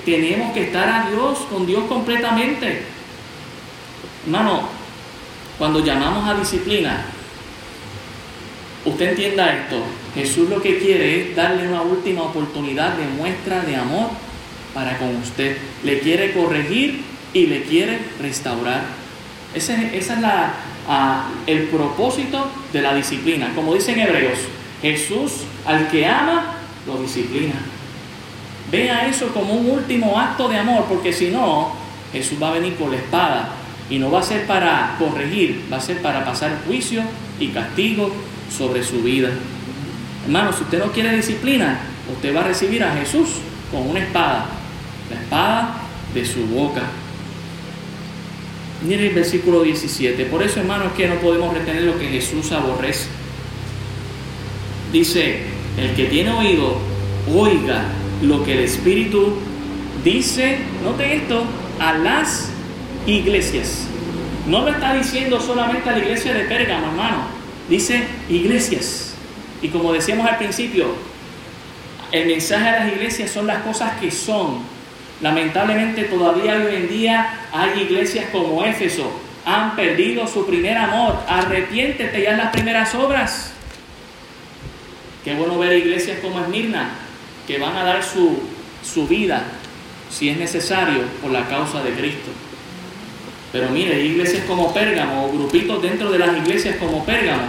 Tenemos que estar a Dios, con Dios completamente. Hermano, cuando llamamos a disciplina, usted entienda esto, Jesús lo que quiere es darle una última oportunidad de muestra de amor para con usted. Le quiere corregir y le quiere restaurar. Ese, es ah, el propósito de la disciplina. Como dicen Hebreos, Jesús al que ama, lo disciplina. Vea eso como un último acto de amor, porque si no, Jesús va a venir con la espada y no va a ser para corregir, va a ser para pasar juicio y castigo sobre su vida. Hermano, si usted no quiere disciplina, usted va a recibir a Jesús con una espada, la espada de su boca. Mire el versículo 17. Por eso, hermano, es que no podemos retener lo que Jesús aborrece. Dice, el que tiene oído, oiga lo que el Espíritu dice, note esto, a las iglesias. No lo está diciendo solamente a la iglesia de Pérgamo, hermano. Dice iglesias. Y como decíamos al principio, el mensaje a las iglesias son las cosas que son. Lamentablemente todavía hoy en día hay iglesias como Éfeso, han perdido su primer amor. Arrepiéntete ya en las primeras obras. Qué bueno ver iglesias como Esmirna, que van a dar su, su vida, si es necesario, por la causa de Cristo. Pero mire, iglesias como Pérgamo o grupitos dentro de las iglesias como Pérgamo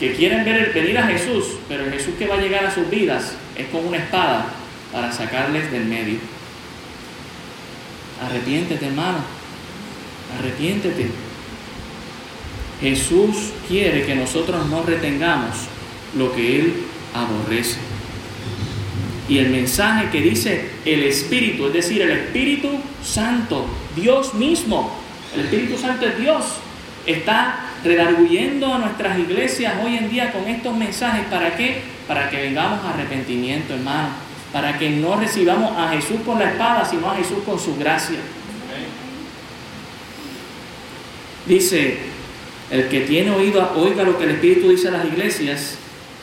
que quieren ver, venir a Jesús, pero el Jesús que va a llegar a sus vidas es con una espada para sacarles del medio. Arrepiéntete, hermano. Arrepiéntete. Jesús quiere que nosotros no retengamos lo que Él aborrece. Y el mensaje que dice el Espíritu, es decir, el Espíritu Santo, Dios mismo, el Espíritu Santo es Dios, está redarguyendo a nuestras iglesias hoy en día con estos mensajes. ¿Para qué? Para que vengamos a arrepentimiento, hermano. Para que no recibamos a Jesús con la espada, sino a Jesús con su gracia. Dice, el que tiene oído, oiga lo que el Espíritu dice a las iglesias,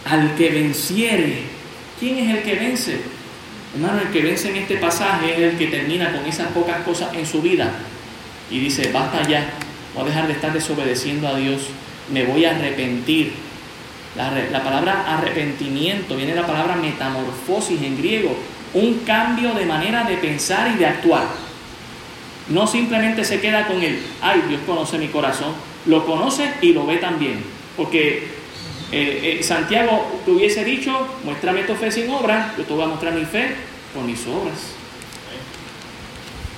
al que venciere. ¿Quién es el que vence? Hermano, el que vence en este pasaje es el que termina con esas pocas cosas en su vida y dice, basta ya, voy a dejar de estar desobedeciendo a Dios, me voy a arrepentir. La, la palabra arrepentimiento viene de la palabra metamorfosis en griego, un cambio de manera de pensar y de actuar. No simplemente se queda con el, ay, Dios conoce mi corazón, lo conoce y lo ve también. Porque eh, eh, Santiago te hubiese dicho, muéstrame tu fe sin obras, yo te voy a mostrar mi fe con mis obras.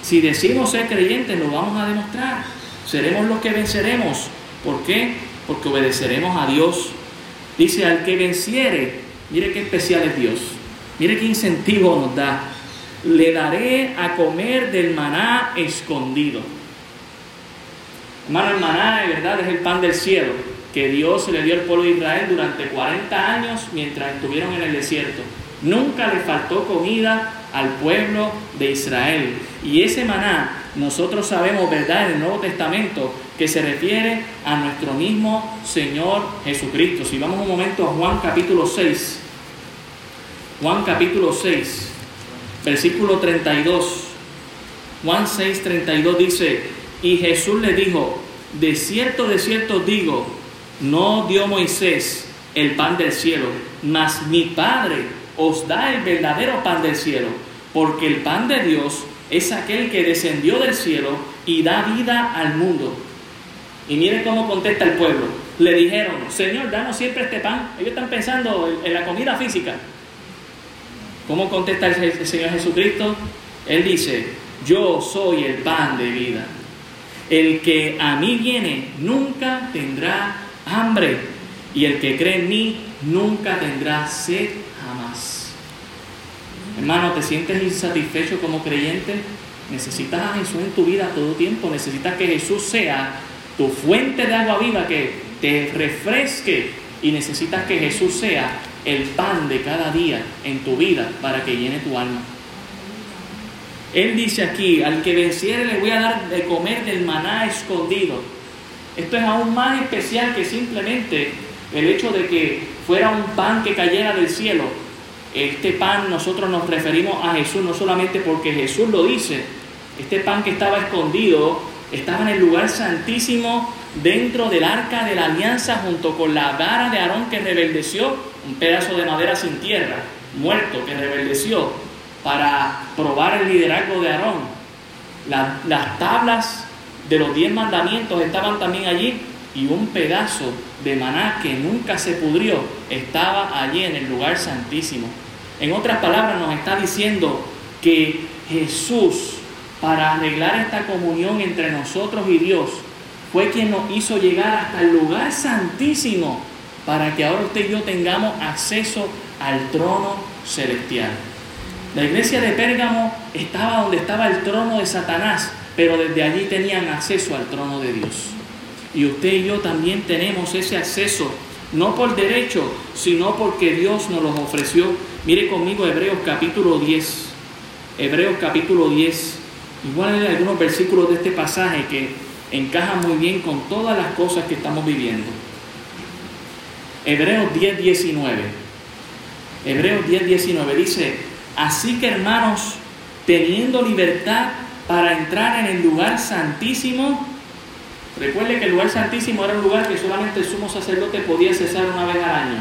Si decimos ser creyentes, lo vamos a demostrar. Seremos los que venceremos. ¿Por qué? Porque obedeceremos a Dios. Dice, al que venciere, mire qué especial es Dios. Mire qué incentivo nos da. Le daré a comer del maná escondido. Hermano, el maná de verdad es el pan del cielo que Dios le dio al pueblo de Israel durante 40 años mientras estuvieron en el desierto. Nunca le faltó comida al pueblo de Israel. Y ese maná, nosotros sabemos, ¿verdad?, en el Nuevo Testamento, que se refiere a nuestro mismo Señor Jesucristo. Si vamos un momento a Juan capítulo 6, Juan capítulo 6, versículo 32. Juan 6, 32 dice, y Jesús le dijo, de cierto, de cierto digo, no dio Moisés el pan del cielo, mas mi Padre os da el verdadero pan del cielo, porque el pan de Dios es aquel que descendió del cielo y da vida al mundo. Y miren cómo contesta el pueblo. Le dijeron, Señor, danos siempre este pan. Ellos están pensando en la comida física. ¿Cómo contesta el Señor Jesucristo? Él dice, yo soy el pan de vida. El que a mí viene nunca tendrá hambre y el que cree en mí nunca tendrá sed jamás. Hermano, ¿te sientes insatisfecho como creyente? Necesitas a Jesús en tu vida todo tiempo. Necesitas que Jesús sea tu fuente de agua viva que te refresque. Y necesitas que Jesús sea el pan de cada día en tu vida para que llene tu alma. Él dice aquí, al que venciere le voy a dar de comer del maná escondido. Esto es aún más especial que simplemente el hecho de que fuera un pan que cayera del cielo. Este pan nosotros nos referimos a Jesús no solamente porque Jesús lo dice, este pan que estaba escondido estaba en el lugar santísimo dentro del arca de la alianza junto con la vara de Aarón que rebeldeció, un pedazo de madera sin tierra, muerto que rebeldeció para probar el liderazgo de Aarón. las tablas de los diez mandamientos estaban también allí y un pedazo de maná que nunca se pudrió estaba allí en el lugar santísimo. En otras palabras nos está diciendo que Jesús, para arreglar esta comunión entre nosotros y Dios, fue quien nos hizo llegar hasta el lugar santísimo para que ahora usted y yo tengamos acceso al trono celestial. La iglesia de Pérgamo estaba donde estaba el trono de Satanás, pero desde allí tenían acceso al trono de Dios. Y usted y yo también tenemos ese acceso, no por derecho, sino porque Dios nos los ofreció. Mire conmigo Hebreos capítulo 10. Hebreos capítulo 10. Igual hay algunos versículos de este pasaje que encajan muy bien con todas las cosas que estamos viviendo. Hebreos 10, 19. Hebreos 10, 19 dice, así que hermanos, teniendo libertad para entrar en el lugar santísimo, Recuerde que el lugar santísimo era un lugar que solamente el sumo sacerdote podía cesar una vez al año.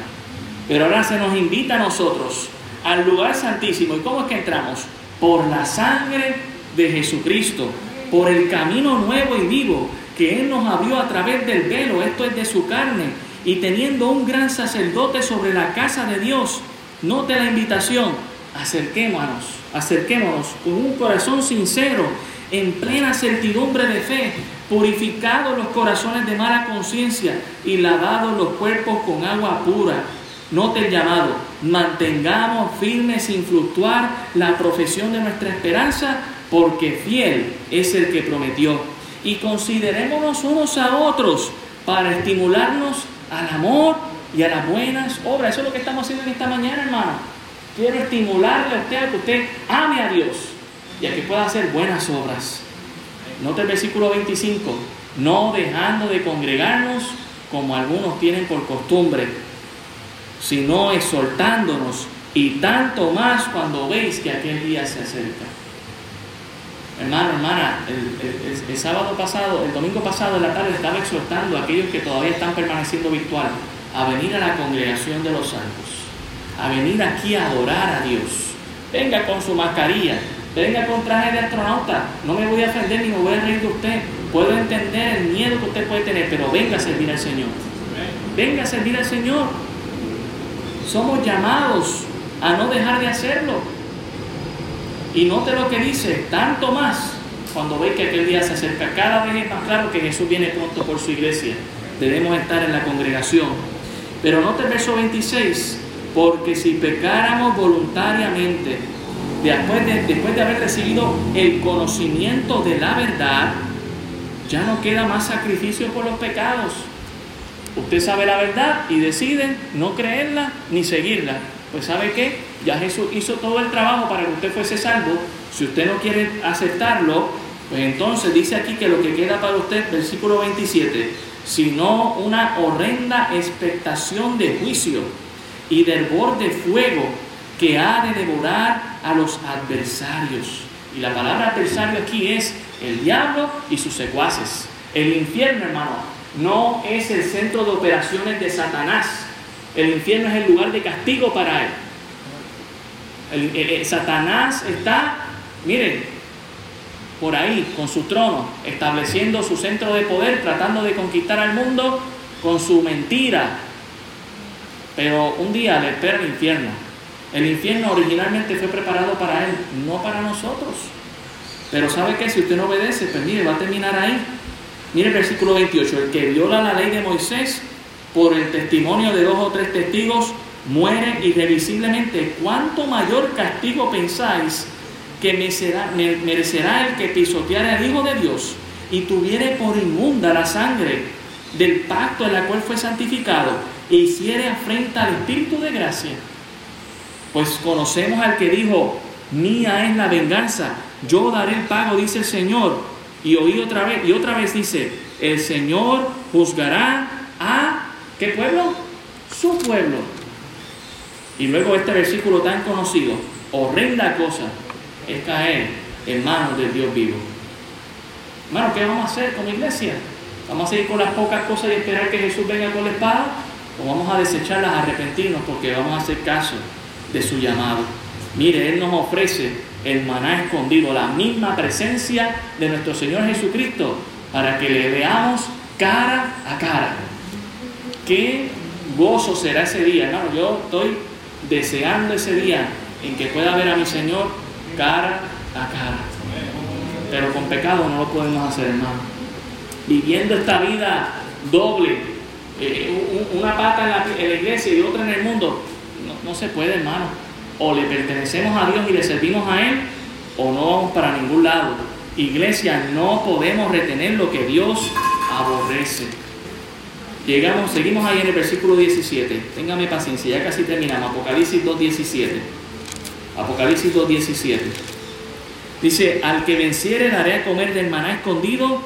Pero ahora se nos invita a nosotros al lugar santísimo. ¿Y cómo es que entramos? Por la sangre de Jesucristo, por el camino nuevo y vivo que Él nos abrió a través del velo, esto es de su carne, y teniendo un gran sacerdote sobre la casa de Dios, note la invitación, acerquémonos, acerquémonos con un corazón sincero, en plena certidumbre de fe, purificados los corazones de mala conciencia y lavados los cuerpos con agua pura. Note el llamado, mantengamos firmes sin fluctuar la profesión de nuestra esperanza, porque fiel es el que prometió. Y considerémonos unos a otros para estimularnos al amor y a las buenas obras. Eso es lo que estamos haciendo en esta mañana, hermano. Quiero estimularle a usted a que usted ame a Dios y a que pueda hacer buenas obras. Note el versículo 25, no dejando de congregarnos como algunos tienen por costumbre, sino exhortándonos y tanto más cuando veis que aquel día se acerca. Hermano, hermana, el, sábado pasado, el domingo pasado en la tarde estaba exhortando a aquellos que todavía están permaneciendo virtual a venir a la congregación de los santos, a venir aquí a adorar a Dios. Venga con su mascarilla, venga con traje de astronauta, no me voy a ofender ni me voy a reír de usted. Puedo entender el miedo que usted puede tener, pero venga a servir al Señor. Venga a servir al Señor. Somos llamados a no dejar de hacerlo. Y note lo que dice, tanto más cuando ve que aquel día se acerca. Cada vez es más claro que Jesús viene pronto por su iglesia. Debemos estar en la congregación. Pero note el verso 26, porque si pecáramos voluntariamente, después de, después de haber recibido el conocimiento de la verdad, ya no queda más sacrificio por los pecados. Usted sabe la verdad y decide no creerla ni seguirla. Pues sabe qué? Ya Jesús hizo todo el trabajo para que usted fuese salvo. Si usted no quiere aceptarlo, pues entonces dice aquí que lo que queda para usted, versículo 27, sino una horrenda expectación de juicio y del borde de fuego que ha de devorar a los adversarios. Y la palabra adversario aquí es el diablo y sus secuaces. El infierno, hermano, no es el centro de operaciones de Satanás. El infierno es el lugar de castigo para él. El, Satanás está, miren, por ahí, con su trono, estableciendo su centro de poder, tratando de conquistar al mundo con su mentira. Pero un día le espera el infierno. El infierno originalmente fue preparado para él, no para nosotros. Pero ¿sabe qué? Si usted no obedece, pues mire, va a terminar ahí. Mire el versículo 28, el que viola la ley de Moisés por el testimonio de dos o tres testigos, muere irrevisiblemente. ¿Cuánto mayor castigo pensáis que merecerá, el que pisoteara al Hijo de Dios y tuviere por inmunda la sangre del pacto en la cual fue santificado e hiciere afrenta al Espíritu de gracia? Pues conocemos al que dijo, mía es la venganza, yo daré el pago, dice el Señor. Y oí otra vez, y otra vez dice, el Señor juzgará a ¿Qué pueblo? Su pueblo. Y luego este versículo tan conocido, horrenda cosa es caer en manos del Dios vivo. Hermano, ¿qué vamos a hacer como iglesia? ¿Vamos a seguir con las pocas cosas y esperar que Jesús venga con la espada? ¿O vamos a desecharlas, a arrepentirnos porque vamos a hacer caso de su llamado? Mire, Él nos ofrece el maná escondido, la misma presencia de nuestro Señor Jesucristo, para que le veamos cara a cara. Qué gozo será ese día, hermano. Yo estoy deseando ese día en que pueda ver a mi Señor cara a cara. Pero con pecado no lo podemos hacer, hermano. Viviendo esta vida doble, eh, una pata en la, iglesia y otra en el mundo, no, se puede, hermano. O le pertenecemos a Dios y le servimos a Él, o no vamos para ningún lado. Iglesia, no podemos retener lo que Dios aborrece. Llegamos, seguimos ahí en el versículo 17. Téngame paciencia, ya casi terminamos. Apocalipsis 2.17. Apocalipsis 2.17. Dice, al que venciere daré a comer del maná escondido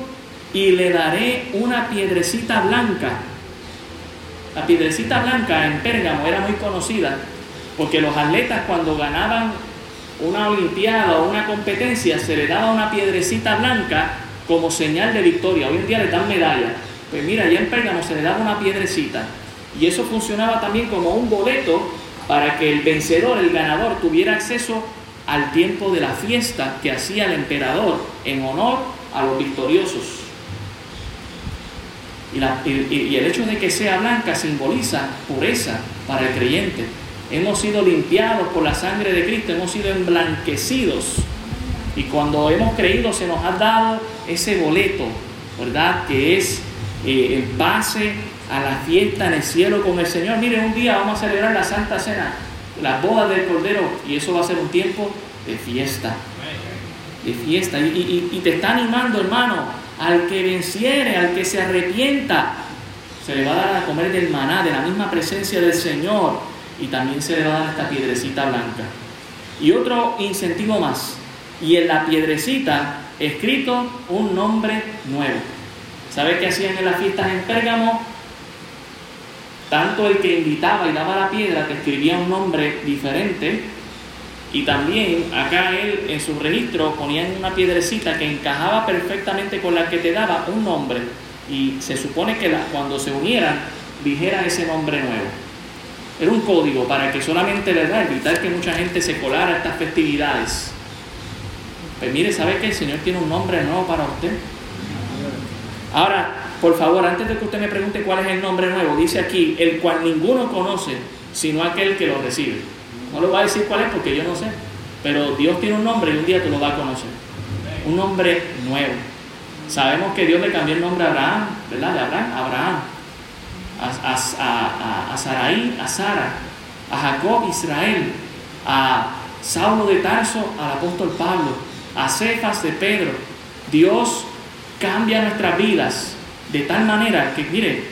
y le daré una piedrecita blanca. La piedrecita blanca en Pérgamo era muy conocida porque los atletas cuando ganaban una olimpiada o una competencia se le daba una piedrecita blanca como señal de victoria. Hoy en día le dan medalla pues mira, allá en Pérgamo se le daba una piedrecita y eso funcionaba también como un boleto para que el vencedor, el ganador, tuviera acceso al tiempo de la fiesta que hacía el emperador en honor a los victoriosos. Y, el hecho de que sea blanca simboliza pureza para el creyente. Hemos sido limpiados por la sangre de Cristo, hemos sido emblanquecidos. Y cuando hemos creído se nos ha dado ese boleto, ¿verdad? Que es eh, el pase a la fiesta en el cielo con el Señor. Miren, un día vamos a celebrar la Santa Cena, las bodas del Cordero, y eso va a ser un tiempo de fiesta. De fiesta. y te está animando, hermano, al que venciere, al que se arrepienta, se le va a dar a comer del maná, de la misma presencia del Señor, y también se le va a dar esta piedrecita blanca. Y otro incentivo más, y en la piedrecita escrito un nombre nuevo. ¿Sabe qué hacían en las fiestas en Pérgamo? Tanto el que invitaba y daba la piedra te escribía un nombre diferente y también acá él en su registro ponían una piedrecita que encajaba perfectamente con la que te daba un nombre. Y se supone que cuando se unieran dijera ese nombre nuevo. Era un código para que solamente, ¿verdad?, evitar que mucha gente se colara a estas festividades. Pues mire, ¿sabe que el Señor tiene un nombre nuevo para usted? Ahora, por favor, antes de que usted me pregunte cuál es el nombre nuevo, dice aquí, el cual ninguno conoce, sino aquel que lo recibe. No le voy a decir cuál es porque yo no sé. Pero Dios tiene un nombre y un día tú lo vas a conocer. Un nombre nuevo. Sabemos que Dios le cambió el nombre a Abraham, ¿verdad? De Abraham, Abraham. A, a, a, Sarai, a Sara. A Jacob, Israel. A Saulo de Tarso, al apóstol Pablo. A Cefas de Pedro. Dios cambia nuestras vidas de tal manera que, mire,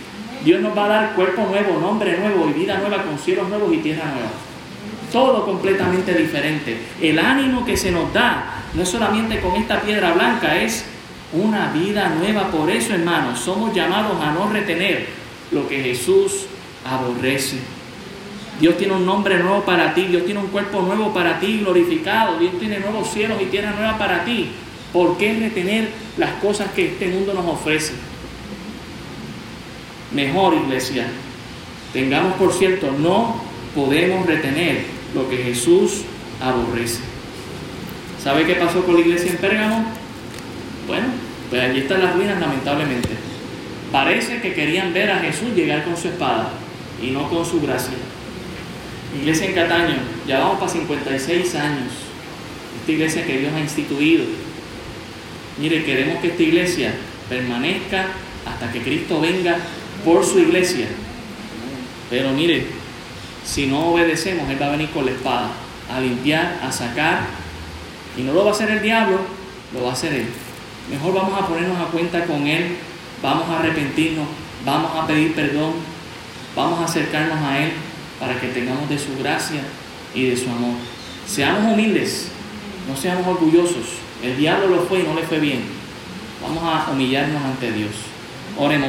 Dios nos va a dar cuerpo nuevo, nombre nuevo y vida nueva con cielos nuevos y tierra nueva todo completamente diferente. El ánimo que se nos da, no solamente con esta piedra blanca, es una vida nueva. Por eso, hermanos, somos llamados a no retener lo que Jesús aborrece. Dios tiene un nombre nuevo para ti, Dios tiene un cuerpo nuevo para ti, glorificado, Dios tiene nuevos cielos y tierra nueva para ti. ¿Por qué retener las cosas que este mundo nos ofrece? Mejor, iglesia, tengamos por cierto, no podemos retener lo que Jesús aborrece. ¿Sabe qué pasó con la iglesia en Pérgamo? Bueno, pues allí están las ruinas lamentablemente. Parece que querían ver a Jesús llegar con su espada y no con su gracia. Iglesia en Cataño, ya vamos para 56 años. Esta iglesia que Dios ha instituido. Mire, queremos que esta iglesia permanezca hasta que Cristo venga por su iglesia. Pero mire, si no obedecemos, Él va a venir con la espada a limpiar, a sacar. Y no lo va a hacer el diablo, lo va a hacer Él. Mejor vamos a ponernos a cuenta con Él, vamos a arrepentirnos, vamos a pedir perdón, vamos a acercarnos a Él para que tengamos de su gracia y de su amor. Seamos humildes, no seamos orgullosos. El diablo lo fue y no le fue bien. Vamos a humillarnos ante Dios. Oremos.